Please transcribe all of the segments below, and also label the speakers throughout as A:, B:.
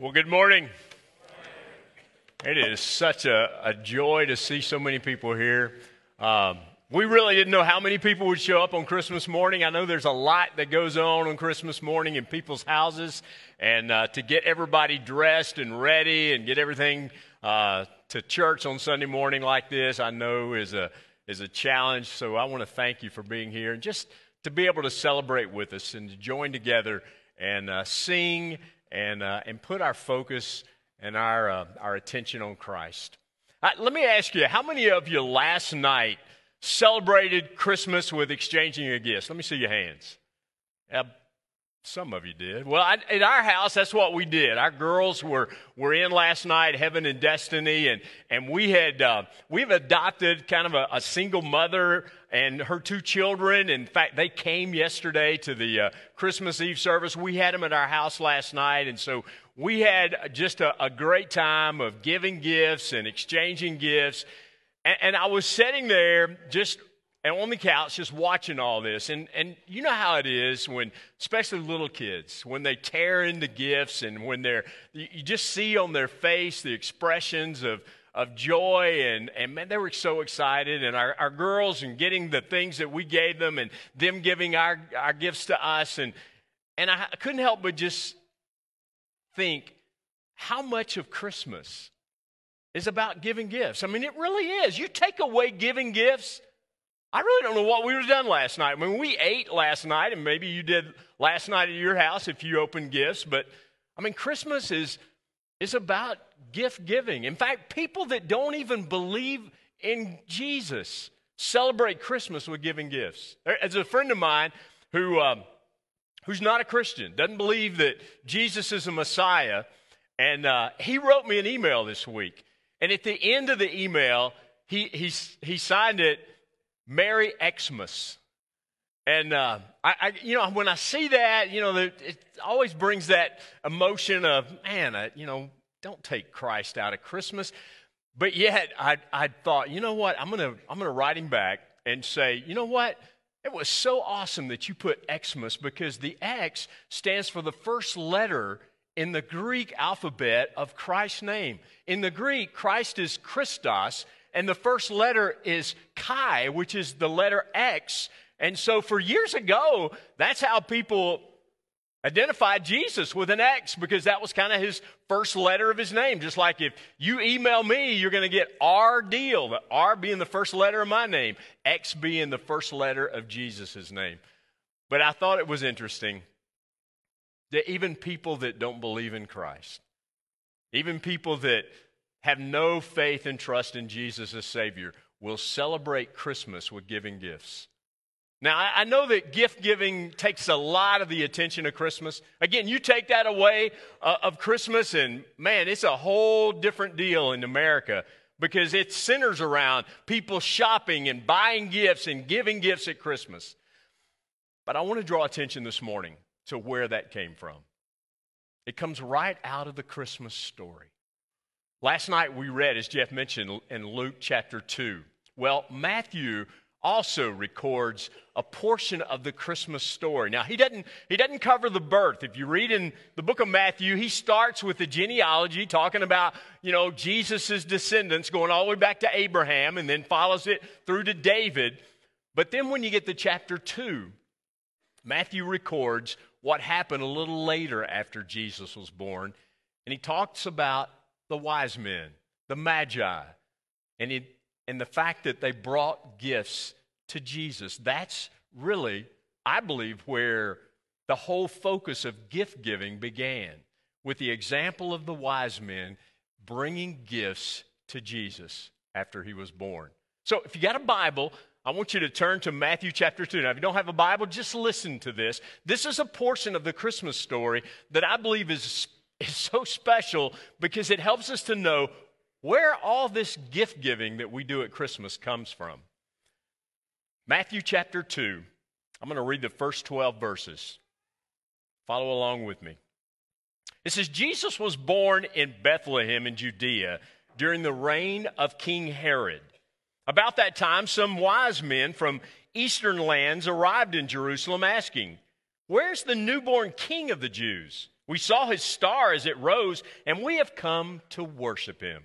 A: Well, good morning. It is such a, a joy to see so many people here. Um, we really didn't know how many people would show up on Christmas morning. I know there's a lot that goes on on Christmas morning in people's houses, and uh, to get everybody dressed and ready and get everything uh, to church on Sunday morning like this, I know is a is a challenge. So I want to thank you for being here and just to be able to celebrate with us and to join together and uh, sing and, uh, and put our focus and our, uh, our attention on Christ. Uh, let me ask you, how many of you last night celebrated Christmas with exchanging a gift? Let me see your hands. Some of you did. Well, I, at our house, that's what we did. Our girls were, were in last night, Heaven and Destiny, and, and we had, uh, we've adopted kind of a, a, single mother and her two children. In fact, they came yesterday to the uh, Christmas Eve service. We had them at our house last night, and so we had just a, a great time of giving gifts and exchanging gifts. And, and I was sitting there just and on the couch just watching all this. And, and you know how it is when, especially little kids, when they tear into gifts and when they're, you just see on their face the expressions of, of joy. And, and man, they were so excited. And our, our girls and getting the things that we gave them and them giving our, our gifts to us. And, and I couldn't help but just think how much of Christmas is about giving gifts. I mean, it really is. You take away giving gifts I really don't know what we were done last night. I mean, we ate last night, and maybe you did last night at your house if you opened gifts, but I mean, Christmas is, is about gift giving. In fact, people that don't even believe in Jesus celebrate Christmas with giving gifts. As a friend of mine who, um, who's not a Christian, doesn't believe that Jesus is a Messiah, and uh, he wrote me an email this week. And at the end of the email, he, he, he signed it Merry Xmas. And uh, I, I, you know, when I see that, you know, it always brings that emotion of, man, I, you know, don't take Christ out of Christmas. But yet, I, I thought, you know what? I'm gonna, I'm gonna write him back and say, you know what? It was so awesome that you put Xmas because the X stands for the first letter in the Greek alphabet of Christ's name. In the Greek, Christ is Christos, and the first letter is chi, which is the letter X. And so for years ago, that's how people identified Jesus with an X because that was kind of his first letter of his name. Just like if you email me, you're going to get R deal, the R being the first letter of my name, X being the first letter of Jesus' name. But I thought it was interesting that even people that don't believe in Christ, even people that have no faith and trust in Jesus as Savior will celebrate Christmas with giving gifts. Now, I know that gift giving takes a lot of the attention of Christmas. Again, you take that away uh, of Christmas, and man, it's a whole different deal in America because it centers around people shopping and buying gifts and giving gifts at Christmas. But I want to draw attention this morning to where that came from. It comes right out of the Christmas story. Last night we read, as Jeff mentioned, in Luke chapter 2. Well, Matthew also records a portion of the Christmas story. Now, he doesn't, he doesn't cover the birth. If you read in the book of Matthew, he starts with the genealogy, talking about, you know, Jesus' descendants going all the way back to Abraham and then follows it through to David. But then when you get to chapter 2, Matthew records what happened a little later after Jesus was born. And he talks about the wise men, the magi, and, it, and the fact that they brought gifts to Jesus. That's really, I believe, where the whole focus of gift giving began with the example of the wise men bringing gifts to Jesus after he was born. So if you got a Bible, I want you to turn to Matthew chapter 2. Now, if you don't have a Bible, just listen to this. This is a portion of the Christmas story that I believe is is so special because it helps us to know where all this gift giving that we do at Christmas comes from. Matthew chapter 2. I'm going to read the first 12 verses. Follow along with me. It says, Jesus was born in Bethlehem in Judea during the reign of King Herod. About that time, some wise men from eastern lands arrived in Jerusalem asking, Where's the newborn king of the Jews? We saw his star as it rose, and we have come to worship him.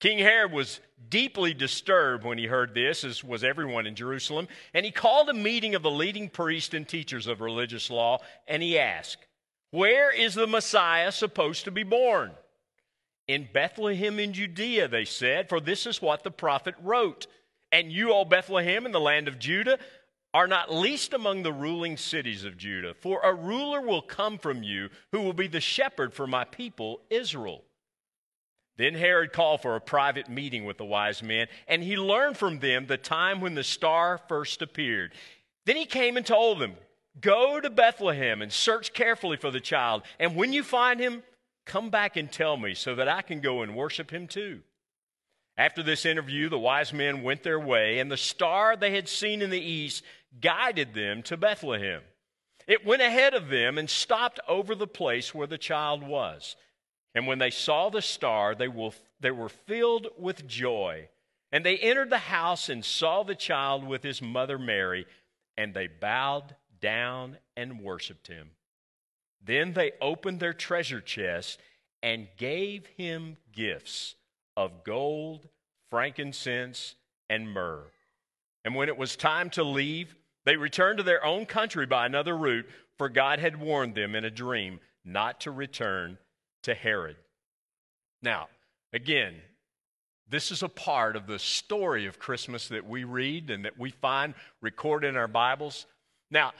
A: King Herod was deeply disturbed when he heard this, as was everyone in Jerusalem, and he called a meeting of the leading priests and teachers of religious law, and he asked, Where is the Messiah supposed to be born? In Bethlehem in Judea, they said, for this is what the prophet wrote. And you, O Bethlehem, in the land of Judah, are not least among the ruling cities of Judah, for a ruler will come from you who will be the shepherd for my people, Israel. Then Herod called for a private meeting with the wise men, and he learned from them the time when the star first appeared. Then he came and told them, Go to Bethlehem and search carefully for the child, and when you find him, come back and tell me so that I can go and worship him too. After this interview, the wise men went their way, and the star they had seen in the east guided them to Bethlehem. It went ahead of them and stopped over the place where the child was. And when they saw the star, they, were filled with joy. And they entered the house and saw the child with his mother Mary, and they bowed down and worshiped him. Then they opened their treasure chest and gave him gifts of gold, frankincense, and myrrh. And when it was time to leave, they returned to their own country by another route, for God had warned them in a dream not to return to Herod. Now, again, this is a part of the story of Christmas that we read and that we find recorded in our Bibles. Now,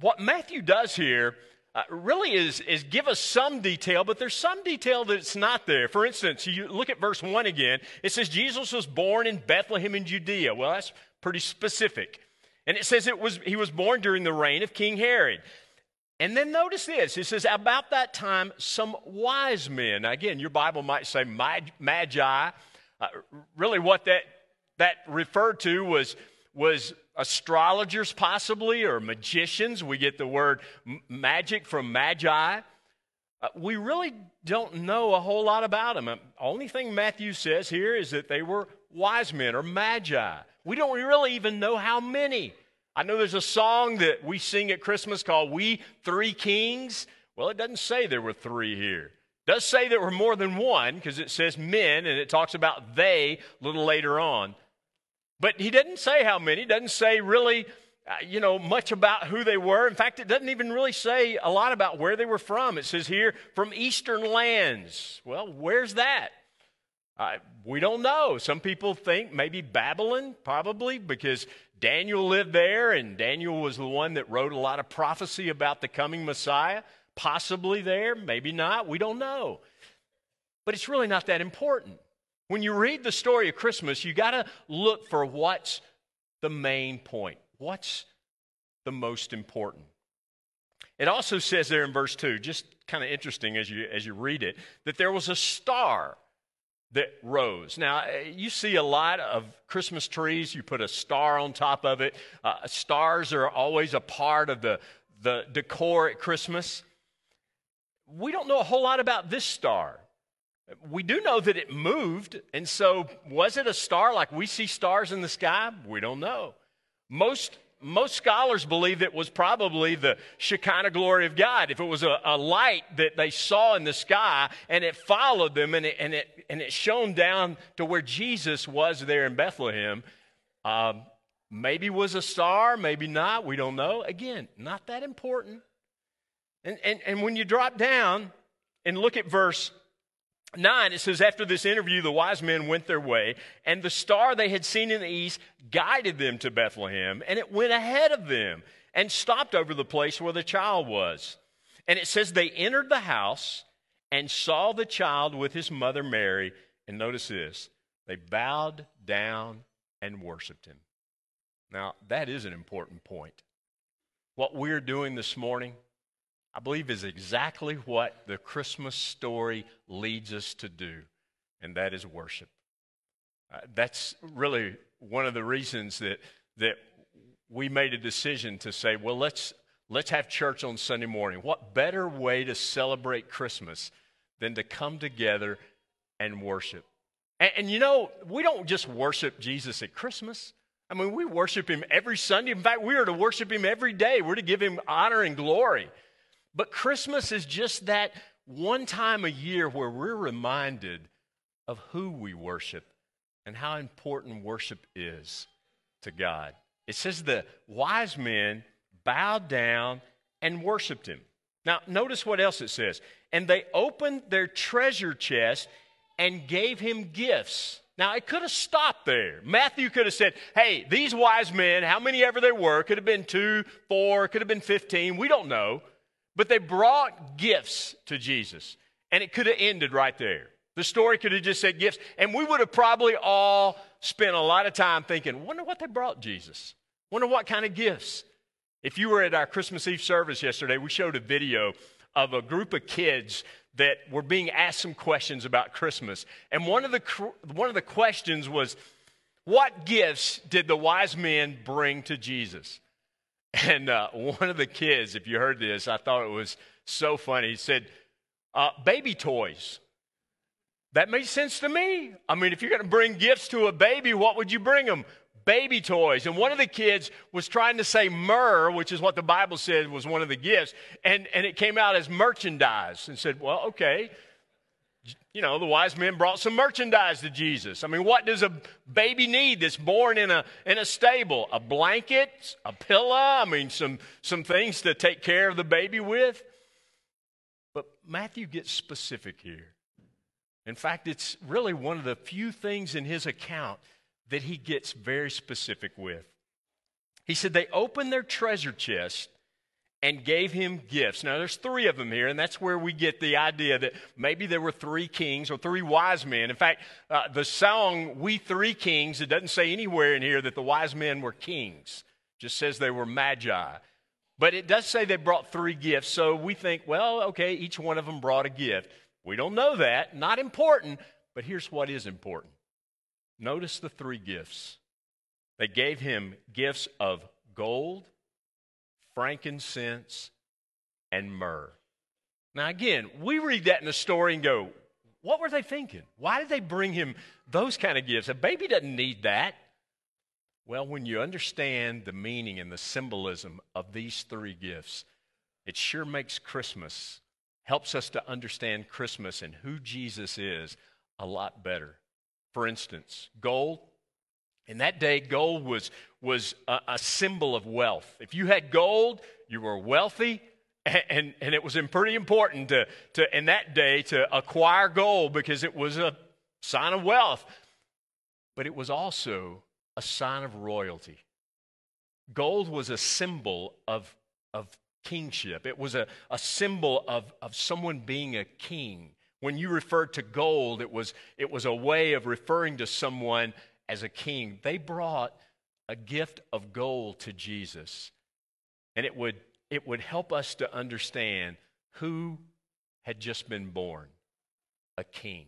A: what Matthew does here uh, really is, is give us some detail, but there's some detail that's not there. For instance, you look at verse 1 again. It says Jesus was born in Bethlehem in Judea. Well, that's pretty specific. And it says it was, he was born during the reign of King Herod. And then notice this it says, about that time, some wise men, again, your Bible might say magi. Uh, really, what that, that referred to was, was astrologers, possibly, or magicians. We get the word magic from magi. Uh, we really don't know a whole lot about them. The um, only thing Matthew says here is that they were wise men or magi. We don't really even know how many. I know there's a song that we sing at Christmas called We Three Kings. Well, it doesn't say there were three here. It does say there were more than one because it says men and it talks about they a little later on. But he doesn't say how many, doesn't say really, uh, you know, much about who they were. In fact, it doesn't even really say a lot about where they were from. It says here, from eastern lands. Well, where's that? We don't know. Some people think maybe Babylon, probably, because Daniel lived there, and Daniel was the one that wrote a lot of prophecy about the coming Messiah. Possibly there, maybe not. We don't know. But it's really not that important. When you read the story of Christmas, you got to look for what's the main point. What's the most important? It also says there in verse 2, just kind of interesting as you, as you read it, that there was a star that rose. Now, you see a lot of Christmas trees, you put a star on top of it. Uh, stars are always a part of the, the decor at Christmas. We don't know a whole lot about this star. We do know that it moved, and so was it a star like we see stars in the sky? We don't know. Most most scholars believe it was probably the Shekinah glory of God. If it was a, a, light that they saw in the sky and it followed them and it, and it, and it shone down to where Jesus was there in Bethlehem, um, maybe was a star, maybe not, we don't know. Again, not that important. And, and, and when you drop down and look at verse 9, it says, After this interview, the wise men went their way, and the star they had seen in the east guided them to Bethlehem, and it went ahead of them and stopped over the place where the child was. And it says, They entered the house and saw the child with his mother Mary. And notice this they bowed down and worshiped him. Now, that is an important point. What we're doing this morning I believe is exactly what the Christmas story leads us to do, and that is worship. Uh, that's really one of the reasons that, that we made a decision to say, well, let's, let's have church on Sunday morning. What better way to celebrate Christmas than to come together and worship? And, and you know, we don't just worship Jesus at Christmas. I mean, we worship him every Sunday. In fact, we are to worship him every day. We're to give him honor and glory. But Christmas is just that one time a year where we're reminded of who we worship and how important worship is to God. It says the wise men bowed down and worshiped him. Now, notice what else it says. And they opened their treasure chest and gave him gifts. Now, it could have stopped there. Matthew could have said, hey, these wise men, how many ever there were, could have been two, four, could have been 15, we don't know. But they brought gifts to Jesus. And it could have ended right there. The story could have just said gifts. And we would have probably all spent a lot of time thinking, wonder what they brought Jesus. Wonder what kind of gifts. If you were at our Christmas Eve service yesterday, we showed a video of a group of kids that were being asked some questions about Christmas. And one of the, one of the questions was, What gifts did the wise men bring to Jesus? And uh, one of the kids, if you heard this, I thought it was so funny. He said, uh, Baby toys. That made sense to me. I mean, if you're going to bring gifts to a baby, what would you bring them? Baby toys. And one of the kids was trying to say myrrh, which is what the Bible said was one of the gifts, and, and it came out as merchandise and said, well, okay. You know, the wise men brought some merchandise to Jesus. I mean, what does a baby need that's born in a, in a stable? A blanket, a pillow, I mean, some, some things to take care of the baby with. But Matthew gets specific here. In fact, it's really one of the few things in his account that he gets very specific with. He said they opened their treasure chest and gave him gifts. Now, there's three of them here, and that's where we get the idea that maybe there were three kings or three wise men. In fact, uh, the song We Three Kings, it doesn't say anywhere in here that the wise men were kings, it just says they were magi. But it does say they brought three gifts, so we think, well, okay, each one of them brought a gift. We don't know that, not important, but here's what is important Notice the three gifts. They gave him gifts of gold, frankincense, and myrrh. Now, again, we read that in the story and go, what were they thinking? Why did they bring him those kind of gifts? A baby doesn't need that. Well, when you understand the meaning and the symbolism of these three gifts, it sure makes Christmas, helps us to understand Christmas and who Jesus is a lot better for instance, gold. In that day, gold was, was a, a symbol of wealth. If you had gold, you were wealthy, and, and, and it was pretty important to, to, in that day to acquire gold because it was a sign of wealth. But it was also a sign of royalty. Gold was a symbol of, of kingship, it was a, a symbol of, of someone being a king. When you referred to gold, it was, it was a way of referring to someone as a king. They brought a gift of gold to Jesus. And it would, it would help us to understand who had just been born a king.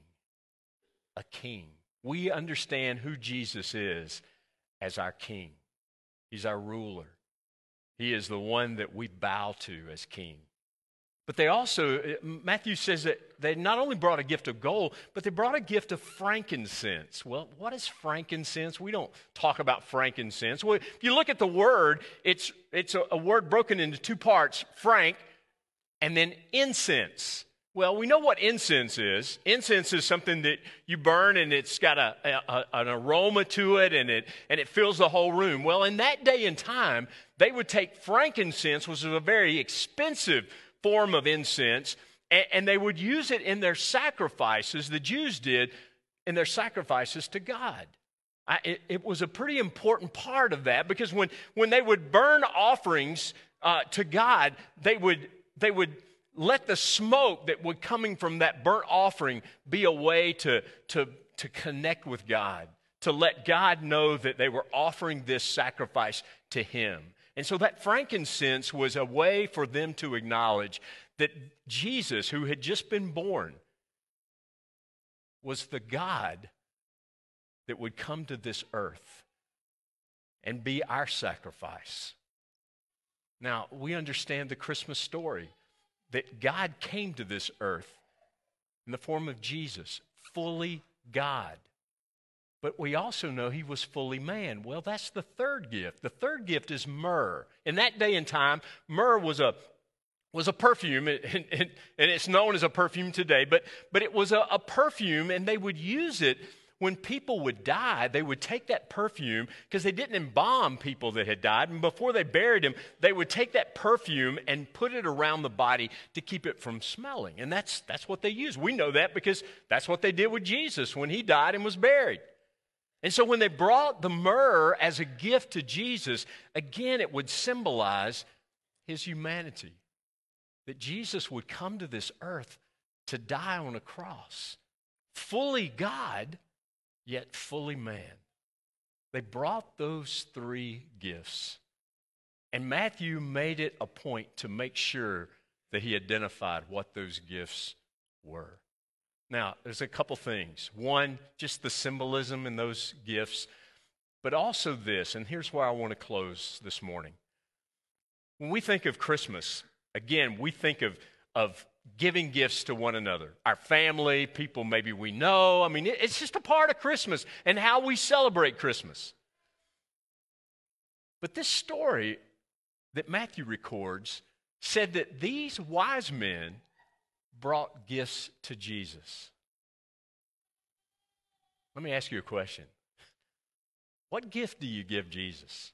A: A king. We understand who Jesus is as our king, He's our ruler. He is the one that we bow to as king. But they also, uh, Matthew says that they not only brought a gift of gold, but they brought a gift of frankincense. Well, what is frankincense? We don't talk about frankincense. Well, if you look at the word, it's, it's a, a word broken into two parts frank and then incense. Well, we know what incense is. Incense is something that you burn and it's got a, a, an aroma to it and, it and it fills the whole room. Well, in that day and time, they would take frankincense, which was a very expensive form of incense, and, and they would use it in their sacrifices, the Jews did, in their sacrifices to God. I, it, it, was a pretty important part of that because when, when they would burn offerings uh, to God, they would, they would let the smoke that would coming from that burnt offering be a way to, to, to connect with God, to let God know that they were offering this sacrifice to Him. And so that frankincense was a way for them to acknowledge that Jesus, who had just been born, was the God that would come to this earth and be our sacrifice. Now, we understand the Christmas story that God came to this earth in the form of Jesus, fully God. But we also know he was fully man. Well, that's the third gift. The third gift is myrrh. In that day and time, myrrh was a was a perfume, and, and, and, it's known as a perfume today, but, but it was a, a perfume, and they would use it when people would die, they would take that perfume because they didn't embalm people that had died. And before they buried them, they would take that perfume and put it around the body to keep it from smelling. And that's, that's what they used. We know that because that's what they did with Jesus when he died and was buried. And so when they brought the myrrh as a gift to Jesus, again, it would symbolize his humanity. That Jesus would come to this earth to die on a cross, fully God, yet fully man. They brought those three gifts. And Matthew made it a point to make sure that he identified what those gifts were. Now, there's a couple things. One, just the symbolism in those gifts, but also this, and here's why I want to close this morning. When we think of Christmas, again, we think of, of giving gifts to one another, our family, people maybe we know. I mean, it's just a part of Christmas and how we celebrate Christmas. But this story that Matthew records said that these wise men brought gifts to Jesus. Let me ask you a question. What gift do you give Jesus?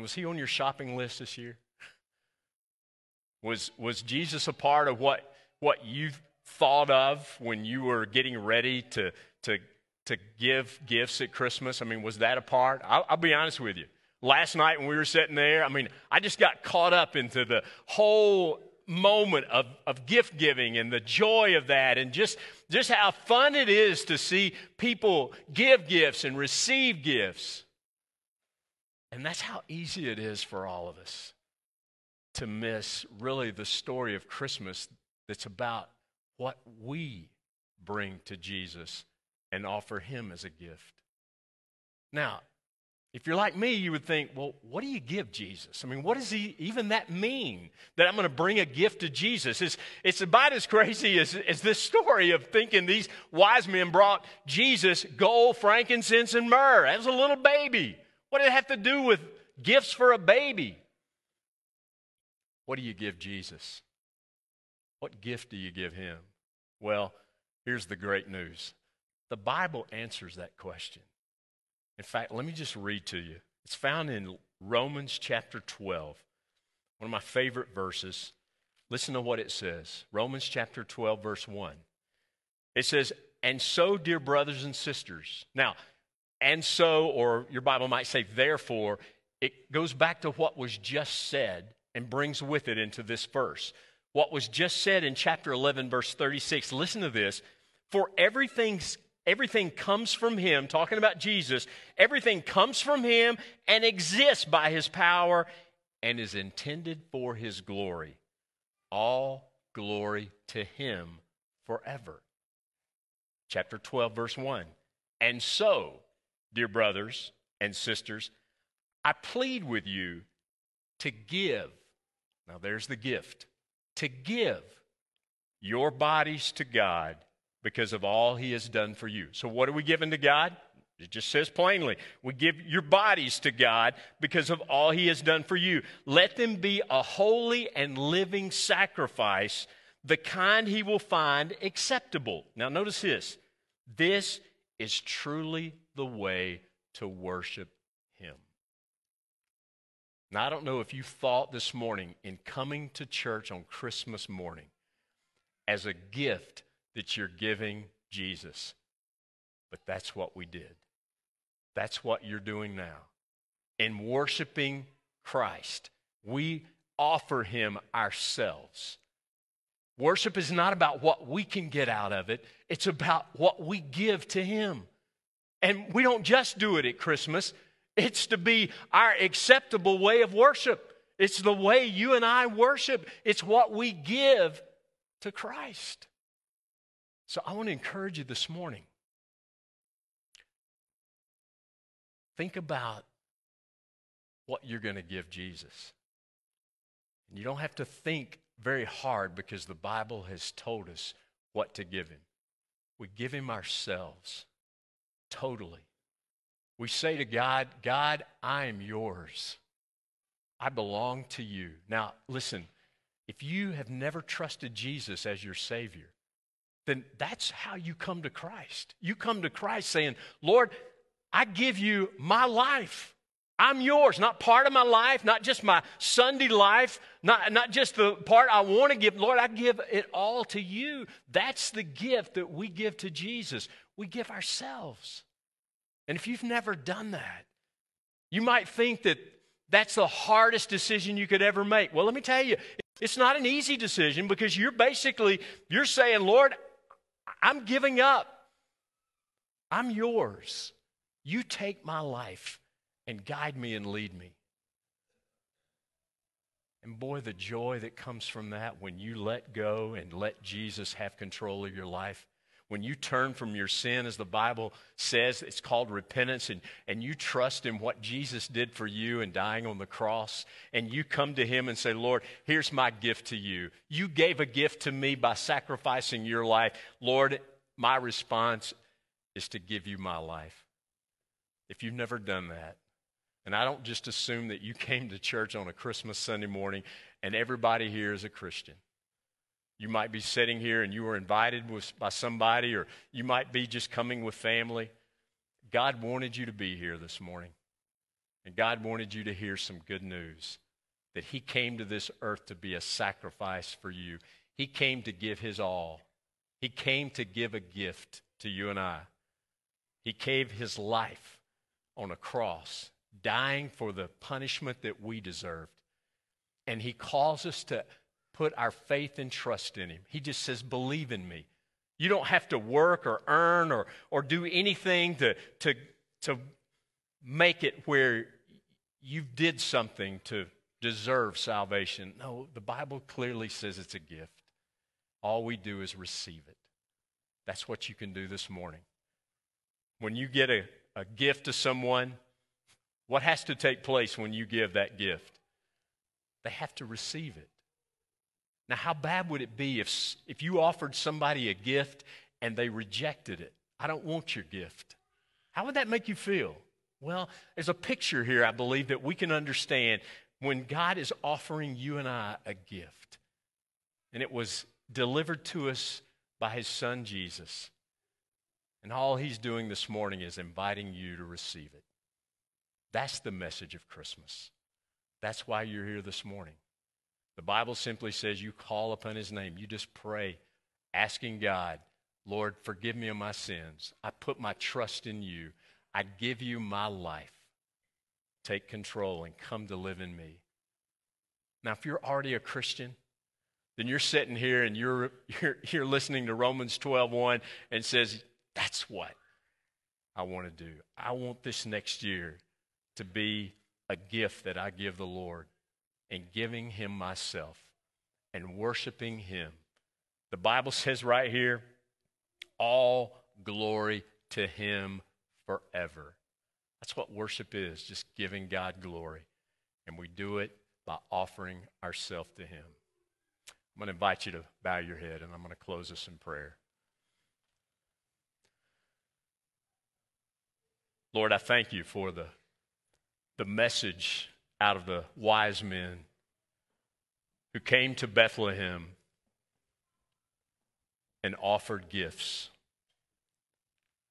A: Was he on your shopping list this year? Was, was Jesus a part of what, what you thought of when you were getting ready to, to, to give gifts at Christmas? I mean, was that a part? I'll, I'll be honest with you. Last night when we were sitting there, I mean, I just got caught up into the whole moment of, of gift giving and the joy of that and just, just how fun it is to see people give gifts and receive gifts. And that's how easy it is for all of us to miss really the story of Christmas that's about what we bring to Jesus and offer Him as a gift. Now, if you're like me, you would think, well, what do you give Jesus? I mean, what does he even that mean? That I'm going to bring a gift to Jesus? It's, it's about as crazy as, as this story of thinking these wise men brought Jesus gold, frankincense, and myrrh as a little baby. What did it have to do with gifts for a baby? What do you give Jesus? What gift do you give him? Well, here's the great news the Bible answers that question. In fact, let me just read to you. It's found in Romans chapter 12, one of my favorite verses. Listen to what it says Romans chapter 12, verse 1. It says, And so, dear brothers and sisters. Now, and so, or your Bible might say, therefore, it goes back to what was just said and brings with it into this verse. What was just said in chapter 11, verse 36. Listen to this. For everything's Everything comes from Him, talking about Jesus. Everything comes from Him and exists by His power and is intended for His glory. All glory to Him forever. Chapter 12, verse 1. And so, dear brothers and sisters, I plead with you to give now, there's the gift to give your bodies to God because of all He has done for you. So, what are we giving to God? It just says plainly, we give your bodies to God because of all He has done for you. Let them be a holy and living sacrifice, the kind He will find acceptable. Now, notice this this is truly the way to worship Him. Now, I don't know if you thought this morning in coming to church on Christmas morning as a gift that you're giving Jesus, but that's what we did. That's what you're doing now. In worshiping Christ, we offer Him ourselves. Worship is not about what we can get out of it, it's about what we give to Him. And we don't just do it at Christmas, it's to be our acceptable way of worship. It's the way you and I worship. It's what we give to Christ. So I want to encourage you this morning. Think about what you're going to give Jesus. And you don't have to think very hard because the Bible has told us what to give him. We give him ourselves totally. We say to God, God, I am yours. I belong to you. Now, listen, if you have never trusted Jesus as your Savior, then that's how you come to Christ. You come to Christ saying, Lord, I give you my life. I'm yours, not part of my life, not just my Sunday life, not, not just the part I want to give. Lord, I give it all to you. That's the gift that we give to Jesus. We give ourselves. And if you've never done that, you might think that that's the hardest decision you could ever make. Well, let me tell you, it's not an easy decision because you're basically you're saying, "Lord, I'm giving up. I'm yours. You take my life and guide me and lead me." And boy, the joy that comes from that when you let go and let Jesus have control of your life when you turn from your sin, as the Bible says, it's called repentance, and, and you trust in what Jesus did for you in dying on the cross, and you come to Him and say, Lord, here's my gift to you. You gave a gift to me by sacrificing your life. Lord, my response is to give you my life. If you've never done that, and I don't just assume that you came to church on a Christmas Sunday morning and everybody here is a Christian. You might be sitting here and you were invited with, by somebody, or you might be just coming with family. God wanted you to be here this morning. And God wanted you to hear some good news that He came to this earth to be a sacrifice for you. He came to give His all, He came to give a gift to you and I. He gave His life on a cross, dying for the punishment that we deserved. And He calls us to put our faith and trust in Him. He just says, Believe in me. You don't have to work or earn or, or do anything to, to, to make it where you did something to deserve salvation. No, the Bible clearly says it's a gift. All we do is receive it. That's what you can do this morning. When you get a, a gift to someone, what has to take place when you give that gift? They have to receive it. Now, how bad would it be if, if you offered somebody a gift and they rejected it? I don't want your gift. How would that make you feel? Well, there's a picture here, I believe, that we can understand when God is offering you and I a gift. And it was delivered to us by his son Jesus. And all he's doing this morning is inviting you to receive it. That's the message of Christmas. That's why you're here this morning. The Bible simply says you call upon his name. You just pray, asking God, Lord, forgive me of my sins. I put my trust in you. I give you my life. Take control and come to live in me. Now, if you're already a Christian, then you're sitting here and you're, you're, you're listening to Romans 12:1 and says, That's what I want to do. I want this next year to be a gift that I give the Lord and giving Him myself and worshiping Him. The Bible says right here, all glory to Him forever. That's what worship is, just giving God glory. And we do it by offering ourselves to Him. I'm going to invite you to bow your head, and I'm going to close this in prayer. Lord, I thank you for the, the message out of the wise men who came to Bethlehem and offered gifts.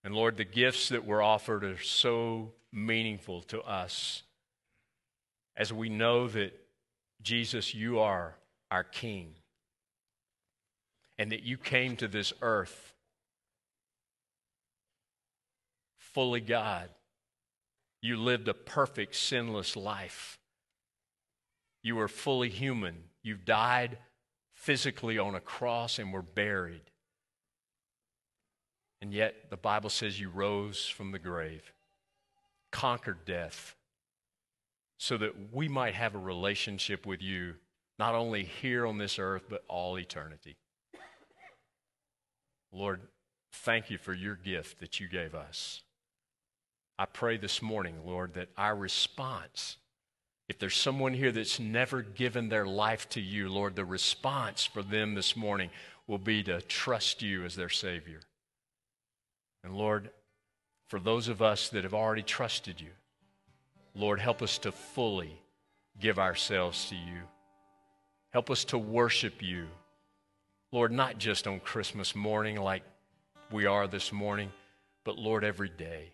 A: And Lord, the gifts that were offered are so meaningful to us as we know that, Jesus, you are our King and that you came to this earth fully God you lived a perfect, sinless life. You were fully human. You died physically on a cross and were buried. And yet, the Bible says you rose from the grave, conquered death, so that we might have a relationship with you, not only here on this earth, but all eternity. Lord, thank you for your gift that you gave us. I pray this morning, Lord, that our response, if there's someone here that's never given their life to you, Lord, the response for them this morning will be to trust you as their Savior. And Lord, for those of us that have already trusted you, Lord, help us to fully give ourselves to you. Help us to worship you. Lord, not just on Christmas morning like we are this morning, but Lord, every day.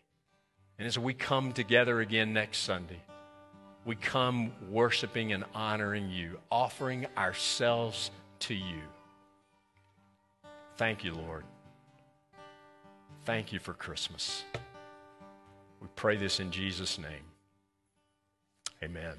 A: And as we come together again next Sunday, we come worshiping and honoring you, offering ourselves to you. Thank you, Lord. Thank you for Christmas. We pray this in Jesus' name. Amen.